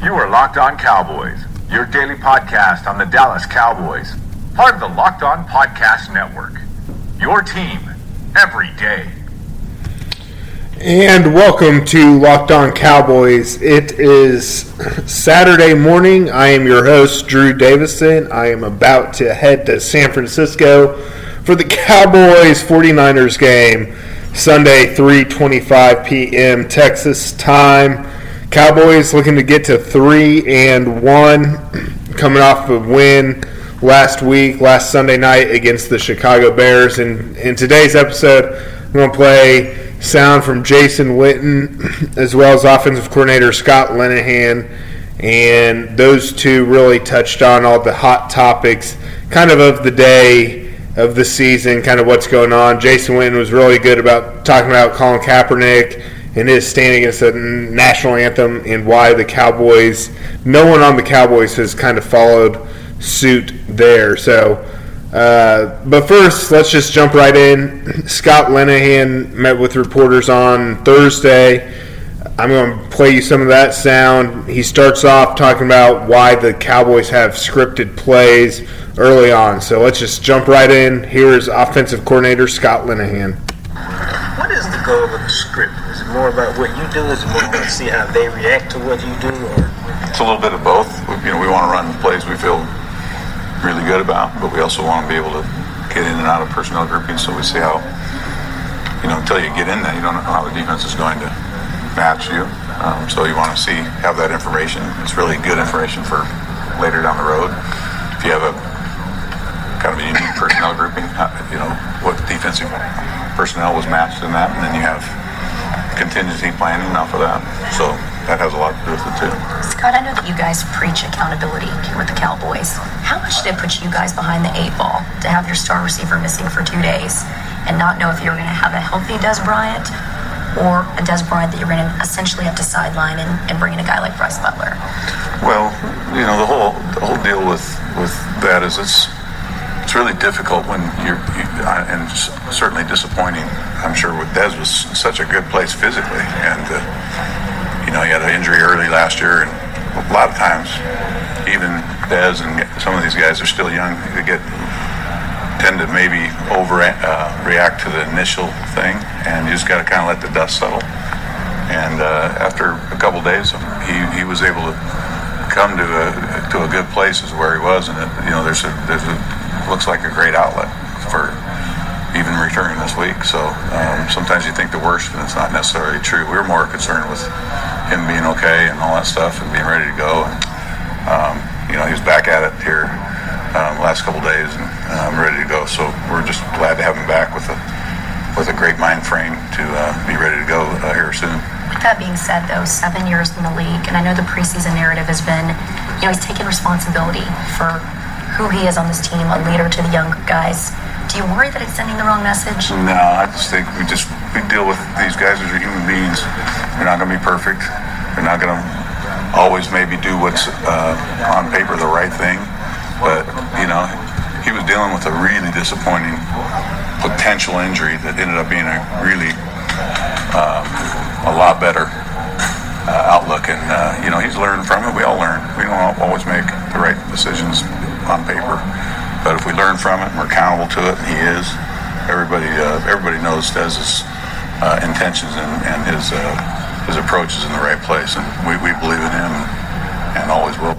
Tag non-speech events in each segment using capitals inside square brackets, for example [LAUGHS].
You are Locked On Cowboys, your daily podcast on the Dallas Cowboys, part of the Locked On Podcast Network. Your team every day. And welcome to Locked On Cowboys. It is Saturday morning. I am your host, Drew Davison. I am about to head to San Francisco for the Cowboys 49ers game, Sunday, 3:25 p.m. Texas time. Cowboys looking to get to 3 and 1 coming off a win last week, last Sunday night against the Chicago Bears. And in today's episode, I'm going to play sound from Jason Witten as well as offensive coordinator Scott Linehan. And those two really touched on all the hot topics kind of of the day, of the season, kind of what's going on. Jason Witten was really good about talking about Colin Kaepernick and his standing against the national anthem and why the Cowboys, no one on the Cowboys has kind of followed suit there. So, uh, but first, let's just jump right in. [CLEARS THROAT] Scott Linehan met with reporters on Thursday. I'm going to play you some of that sound. He starts off talking about why the Cowboys have scripted plays early on. So let's just jump right in. Here is offensive coordinator Scott Linehan. What is the goal of the script? More about what you do? Is more to see how they react to what you do? Or It's a little bit of both. We- You know, we want to run plays we feel really good about, but we also want to be able to get in and out of personnel groupings so we see how, you know, until you get in there, you don't know how the defense is going to match you. Um, so you want to see, have that information. It's really good information for later down the road. If you have a kind of a unique personnel grouping, you know, what defensive personnel was matched in that, and then you have contingency planning off of that. So that has a lot to do with it too. Scott, I know that you guys preach accountability here with the Cowboys. How much did it put you guys behind the eight ball to have your star receiver missing for two days and not know if you were going to have a healthy Dez Bryant or a Dez Bryant that you're going to essentially have to sideline and, and bring in a guy like Brice Butler? Well, you know, the whole the whole deal with with that is it's it's really difficult when you're you, and certainly disappointing. I'm sure with Dez was such a good place physically, and uh, you know he had an injury early last year, and a lot of times even Dez and some of these guys are still young. They get tend to maybe over uh, react to the initial thing, and you just got to kind of let the dust settle. And uh, after a couple days, he, he was able to come to a to a good place is where he was, and it, you know there's a there's a looks like a great outlet for even returning this week. So um, sometimes you think the worst, and it's not necessarily true. We were more concerned with him being okay and all that stuff, and being ready to go. And um, you know he was back at it here um, last couple days, and um, ready to go. So we're just glad to have him back with a with a great mind frame to uh, be ready to go uh, here soon. With that being said, though, seven years in the league, and I know the preseason narrative has been, you know, he's taken responsibility for who he is on this team, a leader to the younger guys. Do you worry that it's sending the wrong message? No, I just think we just we deal with these guys as human beings. They're not going to be perfect. They're not going to always maybe do what's uh, on paper the right thing. But you know, he was dealing with a really disappointing potential injury that ended up being a really um, a lot better uh, outlook. And uh, you know, he's learned from it. We all learn. We don't always make the right decisions on paper, but if we learn from it and we're accountable to it, and he is. Everybody, uh, everybody knows Dez's uh, intentions and, and his uh, his approach is in the right place, and we, we believe in him and always will.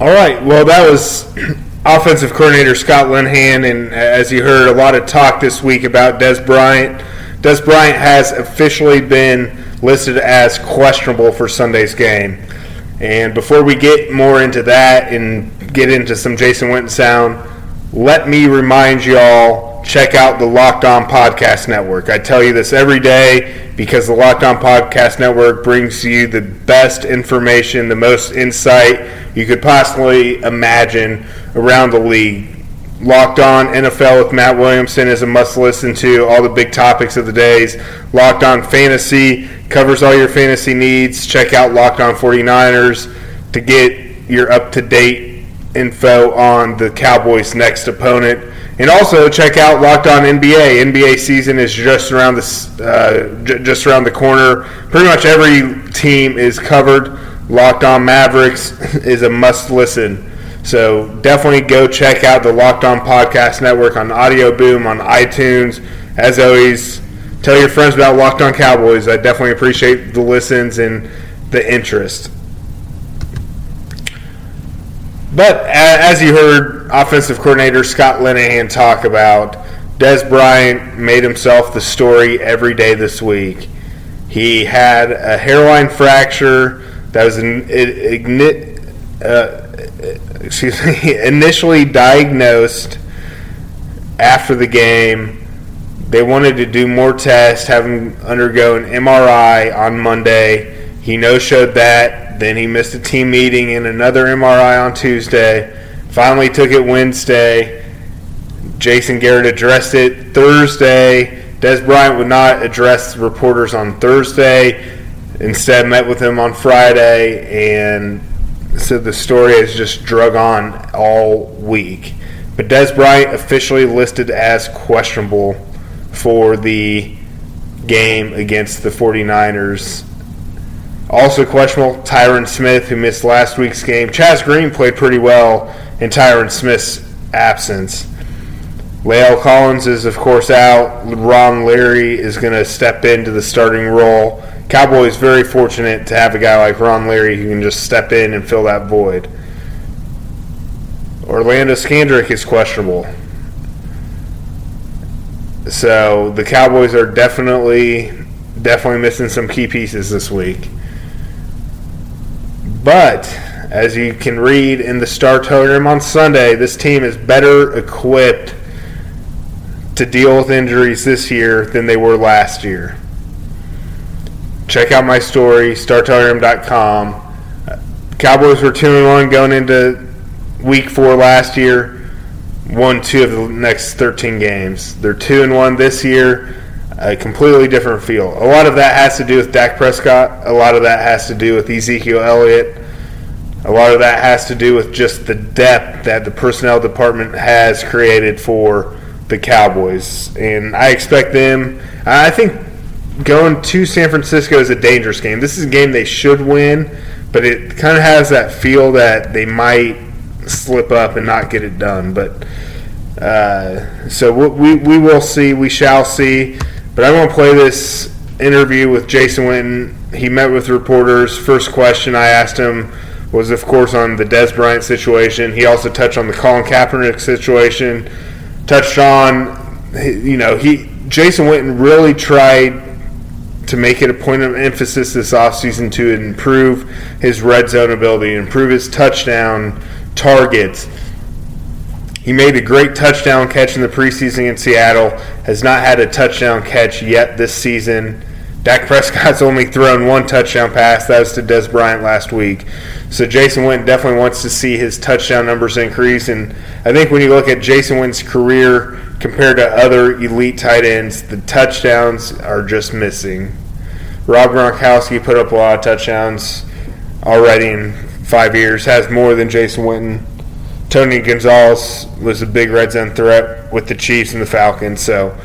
All right. Well, that was [CLEARS THROAT] offensive coordinator Scott Linehan, and as you heard, a lot of talk this week about Dez Bryant. Dez Bryant has officially been listed as questionable for Sunday's game. And before we get more into that and get into some Jason Witten sound, let me remind y'all check out the Locked On Podcast Network. I tell you this every day because the Locked On Podcast Network brings you the best information, the most insight you could possibly imagine around the league. Locked On NFL with Matt Williamson is a must listen to. All the big topics of the days. Locked On Fantasy covers all your fantasy needs. Check out Locked On 49ers to get your up to date info on the Cowboys' next opponent. And also check out Locked On NBA. NBA season is just around the uh, j- just around the corner. Pretty much every team is covered. Locked On Mavericks [LAUGHS] is a must listen. So definitely go check out the Locked On Podcast Network on Audio Boom on iTunes. As always, tell your friends about Locked On Cowboys. I definitely appreciate the listens and the interest. But as you heard offensive coordinator Scott Linehan talk about, Dez Bryant made himself the story every day this week. He had a hairline fracture that was an ignit, uh, excuse me, [LAUGHS] initially diagnosed after the game. They wanted to do more tests, have him undergo an MRI on Monday. He no showed that. Then he missed a team meeting and another MRI on Tuesday. Finally took it Wednesday. Jason Garrett addressed it Thursday. Dez Bryant would not address reporters on Thursday. Instead, met with him on Friday and said the story has just drug on all week. But Dez Bryant officially listed as questionable for the game against the 49ers. Also questionable, Tyron Smith, who missed last week's game. Chaz Green played pretty well in Tyron Smith's absence. La'el Collins is, of course, out. Ron Leary is going to step into the starting role. Cowboys very fortunate to have a guy like Ron Leary who can just step in and fill that void. Orlando Scandrick is questionable. So the Cowboys are definitely definitely missing some key pieces this week. But as you can read in the Star Telegram on Sunday, this team is better equipped to deal with injuries this year than they were last year. Check out my story, StarTelegram.com. Cowboys were 2 and 1 going into week 4 last year. Won two of the next 13 games. They're 2 and 1 this year. A completely different feel. A lot of that has to do with Dak Prescott. A lot of that has to do with Ezekiel Elliott. A lot of that has to do with just the depth that the personnel department has created for the Cowboys. And I expect them, I think going to San Francisco is a dangerous game. This is a game they should win, but it kind of has that feel that they might slip up and not get it done. But uh, so we, we will see, we shall see. But I'm going to play this interview with Jason Witten. He met with reporters. First question I asked him was, of course, on the Dez Bryant situation. He also touched on the Colin Kaepernick situation. Touched on, you know, he Jason Witten really tried to make it a point of emphasis this offseason to improve his red zone ability, improve his touchdown targets. He made a great touchdown catch in the preseason in Seattle, has not had a touchdown catch yet this season. Dak Prescott's only thrown one touchdown pass. That was to Dez Bryant last week. So Jason Witten definitely wants to see his touchdown numbers increase. And I think when you look at Jason Witten's career compared to other elite tight ends, the touchdowns are just missing. Rob Gronkowski put up a lot of touchdowns already in five years, has more than Jason Witten. Tony Gonzalez was a big red zone threat with the Chiefs and the Falcons. So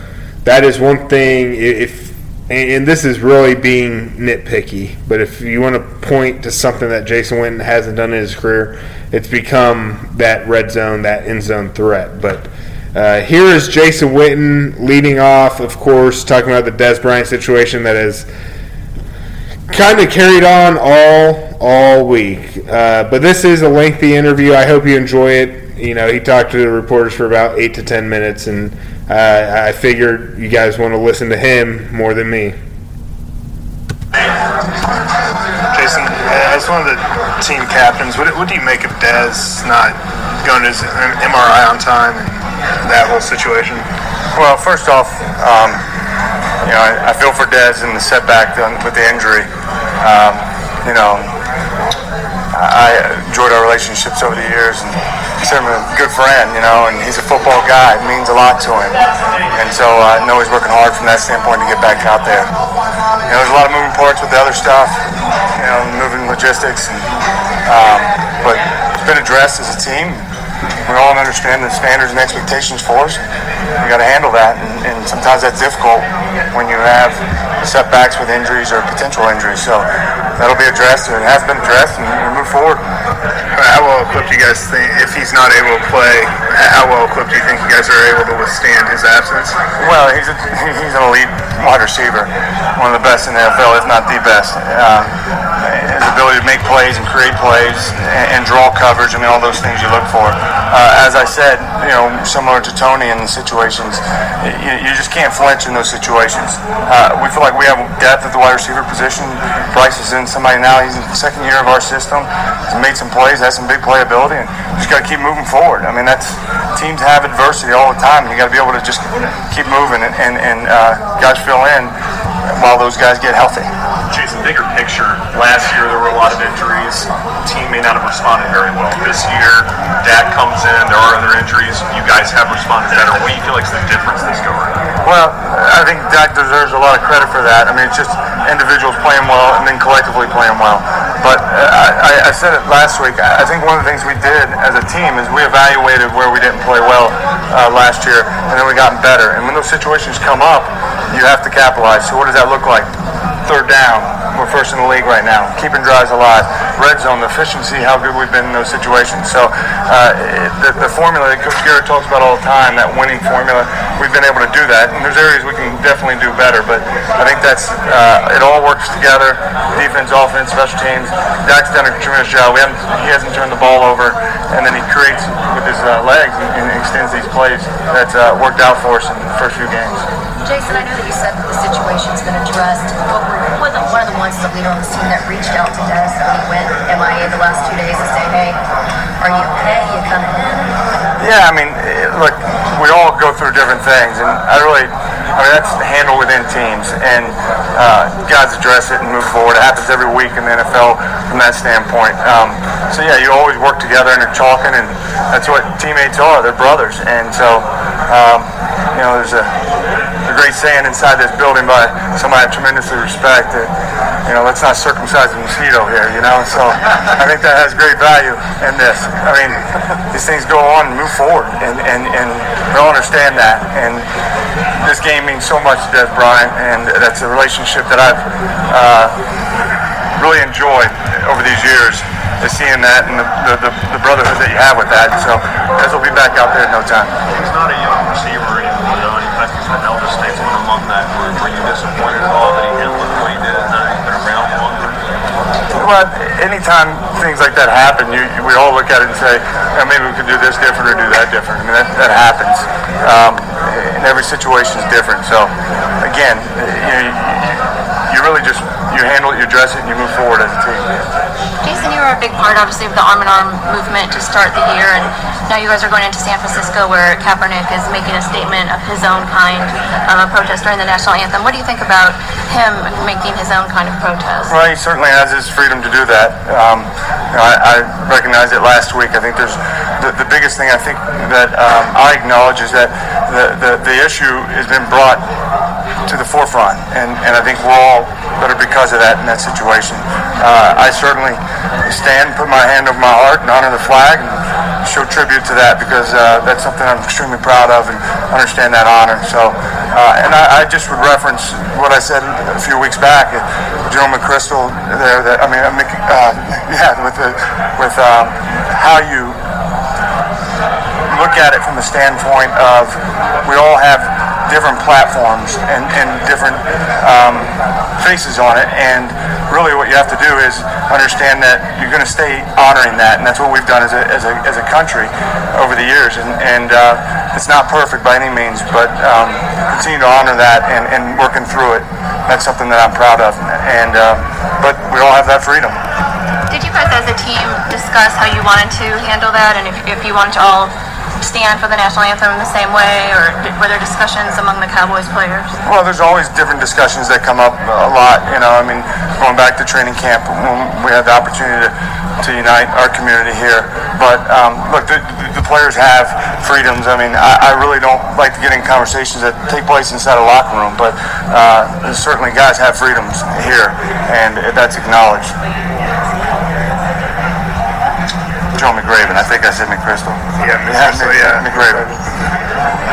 that is one thing. If and this is really being nitpicky, but if you want to point to something that Jason Witten hasn't done in his career, it's become that red zone, that end zone threat. But uh, here is Jason Witten leading off, of course, talking about the Dez Bryant situation that has kind of carried on all all week. Uh, but this is a lengthy interview. I hope you enjoy it. You know, he talked to the reporters for about eight to ten minutes, and uh, I figured you guys want to listen to him more than me. Jason, as one of the team captains, what, what do you make of Dez not going to his MRI on time and that whole situation? Well, first off, um, you know, I, I, feel for Dez and the setback with the injury. Um, you know, I enjoyed our relationships over the years and he's a good friend, you know, and he's a football guy. It means a lot to him. And so I know he's working hard from that standpoint to get back out there. You know, there's a lot of moving parts with the other stuff, you know, moving logistics. And, um, but it's been addressed as a team. We all understand the standards and expectations for us. We got to handle that, and, and sometimes that's difficult when you have setbacks with injuries or potential injuries. So that'll be addressed, and it has been addressed, and we move forward. How well equipped do you guys think, if he's not able to play, how well equipped do you think you guys are able to withstand his absence? Well, he's, a, he's an elite wide receiver, one of the best in the NFL, if not the best. Uh, his ability to make plays and create plays and, and draw coverage, I mean, all those things you look for. Uh, as I said, you know, similar to Tony in the situations, you, you just can't flinch in those situations. Uh, we feel like we have depth at the wide receiver position. Brice is in somebody now, he's in the second year of our system. He's made some plays, has some big playability, and just got to keep moving forward. I mean, that's teams have adversity all the time, you got to be able to just keep moving and, and, and uh, guys fill in while those guys get healthy. Bigger picture. Last year there were a lot of injuries. The team may not have responded very well. This year, Dak comes in. There are other injuries. You guys have responded better. What do you feel like is the difference this go around? Well, I think Dak deserves a lot of credit for that. I mean, it's just individuals playing well and then collectively playing well. But uh, I, I, said it last week. I think one of the things we did as a team is we evaluated where we didn't play well uh, last year, and then we got better. And when those situations come up, you have to capitalize. So what does that look like? Third down, we're first in the league right now. Keeping drives alive. Red zone, the efficiency, how good we've been in those situations. So uh, the, the, formula that Coach Garrett talks about all the time, that winning formula, we've been able to do that. And there's areas we can definitely do better. But I think that's uh, it all works together. Defense, offense, special teams. Dak's done a tremendous job. We haven't, he hasn't turned the ball over, and then he creates with his uh, legs and, and, extends these plays. That's uh, worked out for us in the first few games. Jason, I know that you said that the situation's been addressed. What were of the leader on the team that reached out to Dez when he went MIA the last two days to say, hey, are you okay? You coming in? Yeah, I mean, look, we all go through different things, and I really, I mean, that's handled within teams, and uh, guys address it and move forward. It happens every week in the NFL from that standpoint. Um, so yeah, you always work together and you're talking, and that's what teammates are. They're brothers, and so um, you know, there's a a great saying inside this building by somebody I tremendously respect that, you know, let's not circumcise the mosquito here, you know. So I think that has great value in this. I mean, these things go on and move forward, and, and, and we all understand that. And this game means so much to Dez Bryant, and that's a relationship that I've uh, really enjoyed over these years is seeing that and the, the, the, brotherhood that you have with that. So Dez will be back out there in no time. He's not a young receiver anymore, though, he's an elder statesman among that group. Were you disappointed at all that he handled it the way he did? Now he's been around longer. Well, anytime things like that happen, you, we all look at it and say, oh, maybe we could do this different or do that different. I mean, that, that happens. Um, and every situation is different. So, again, you, you, you really just you handle it, you address it, and you move forward as a team. Jason, you were a big part, obviously, of the arm in arm movement to start the year, and now you guys are going into San Francisco where Kaepernick is making a statement of his own kind of a protest during the national anthem. What do you think about him making his own kind of protest? Well, he certainly has his freedom to do that. Um, you know, I, I recognized it last week. I think there's the, the biggest thing I think that um, I acknowledge is that the, the, the issue has been brought to the forefront, and, and I think we're all better because of that in that situation. Uh, I certainly stand, put my hand over my heart, and honor the flag, and show tribute to that because uh, that's something I'm extremely proud of and understand that honor. So, uh, and I, I, just would reference what I said a few weeks back. General McChrystal there, that I mean, uh, [LAUGHS] yeah, with the, with um, how you look at it from the standpoint of we all have different platforms and, and different um, faces on it. And really what you have to do is understand that you're going to stay honoring that. And that's what we've done as a, as a, as a country over the years. And, and uh, it's not perfect by any means, but um, continue to honor that and, and working through it. That's something that I'm proud of. And uh, But we all have that freedom. Did you guys as a team discuss how you wanted to handle that and if, if you wanted to all stand for the national anthem the same way, or were there discussions among the Cowboys players? Well, there's always different discussions that come up a lot. You know, I mean, going back to training camp, when we had the opportunity to, to unite our community here. But um, look, the, the, players have freedoms. I mean, I, I, really don't like to get in conversations that take place inside a locker room, but uh, certainly guys have freedoms here, and that's acknowledged. Joe McRaven. I think I said McChrystal. Yeah, McChrystal, yeah. McRaven.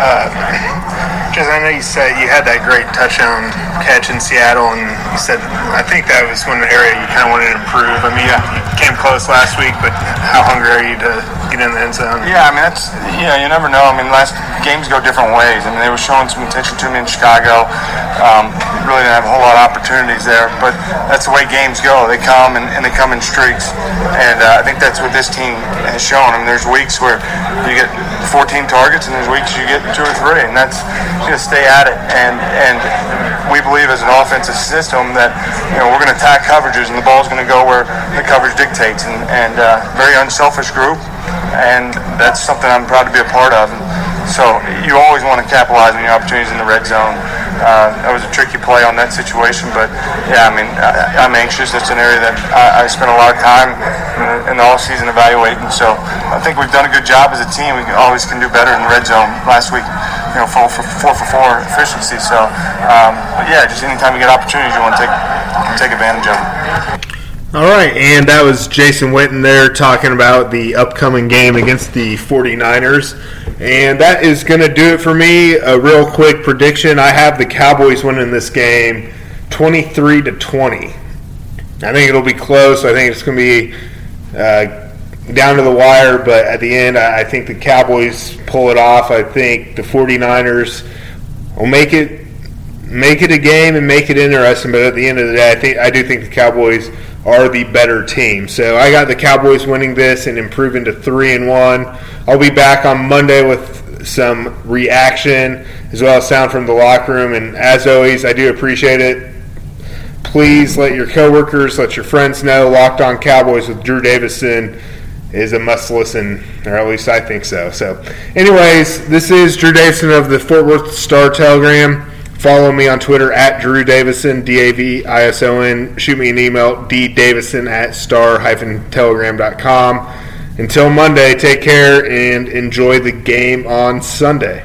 Uh, [LAUGHS] just I know you said you had that great touchdown catch in Seattle, and you said I think that was one area you kind of wanted to improve. I mean, yeah. you came close last week, but how hungry are you to get in the end zone? Yeah, I mean that's yeah, you never know. I mean, last games go different ways. I mean, they were showing some attention to me in Chicago. Um, really didn't have a whole lot of opportunities there, but that's the way games go. They come and, and they come in streaks, and uh, I think that's what this team has shown. I mean, there's weeks where you get 14 targets, and there's weeks you get two or three, and that's just stay at it. And and we believe as an offensive system that you know we're going to attack coverages, and the ball's going to go where the coverage dictates. And, and uh, very unselfish group, and that's something I'm proud to be a part of. So you always want to capitalize on your opportunities in the red zone. Uh, that was a tricky play on that situation, but yeah, I mean, I, am anxious. That's an area that I, I spent a lot of time in, in the off season evaluating. So I think we've done a good job as a team. We always can do better in the red zone. Last week, you know, four for four for four efficiency. So, um, but yeah, just anytime you get opportunities, you want to take take advantage of them. All right, and that was Jason Witten there talking about the upcoming game against the 49ers. And that is going to do it for me. A real quick prediction I have the Cowboys winning this game 23 to 20. I think it'll be close. I think it's going to be uh, down to the wire, but at the end, I think the Cowboys pull it off. I think the 49ers will make it make it a game and make it interesting. But at the end of the day, I think I do think the Cowboys are the better team. So I got the Cowboys winning this and improving to three and one. I'll be back on Monday with some reaction as well as sound from the locker room. And as always, I do appreciate it. Please let your coworkers, let your friends know. Locked on Cowboys with Drew Davison is a must listen, or at least I think so. So, anyways, this is Drew Davison of the Fort Worth Star Telegram. Follow me on Twitter at Drew Davison, D A V I S O N. Shoot me an email, ddavison at star-telegram.com. Until Monday, take care and enjoy the game on Sunday.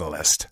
Catalyst.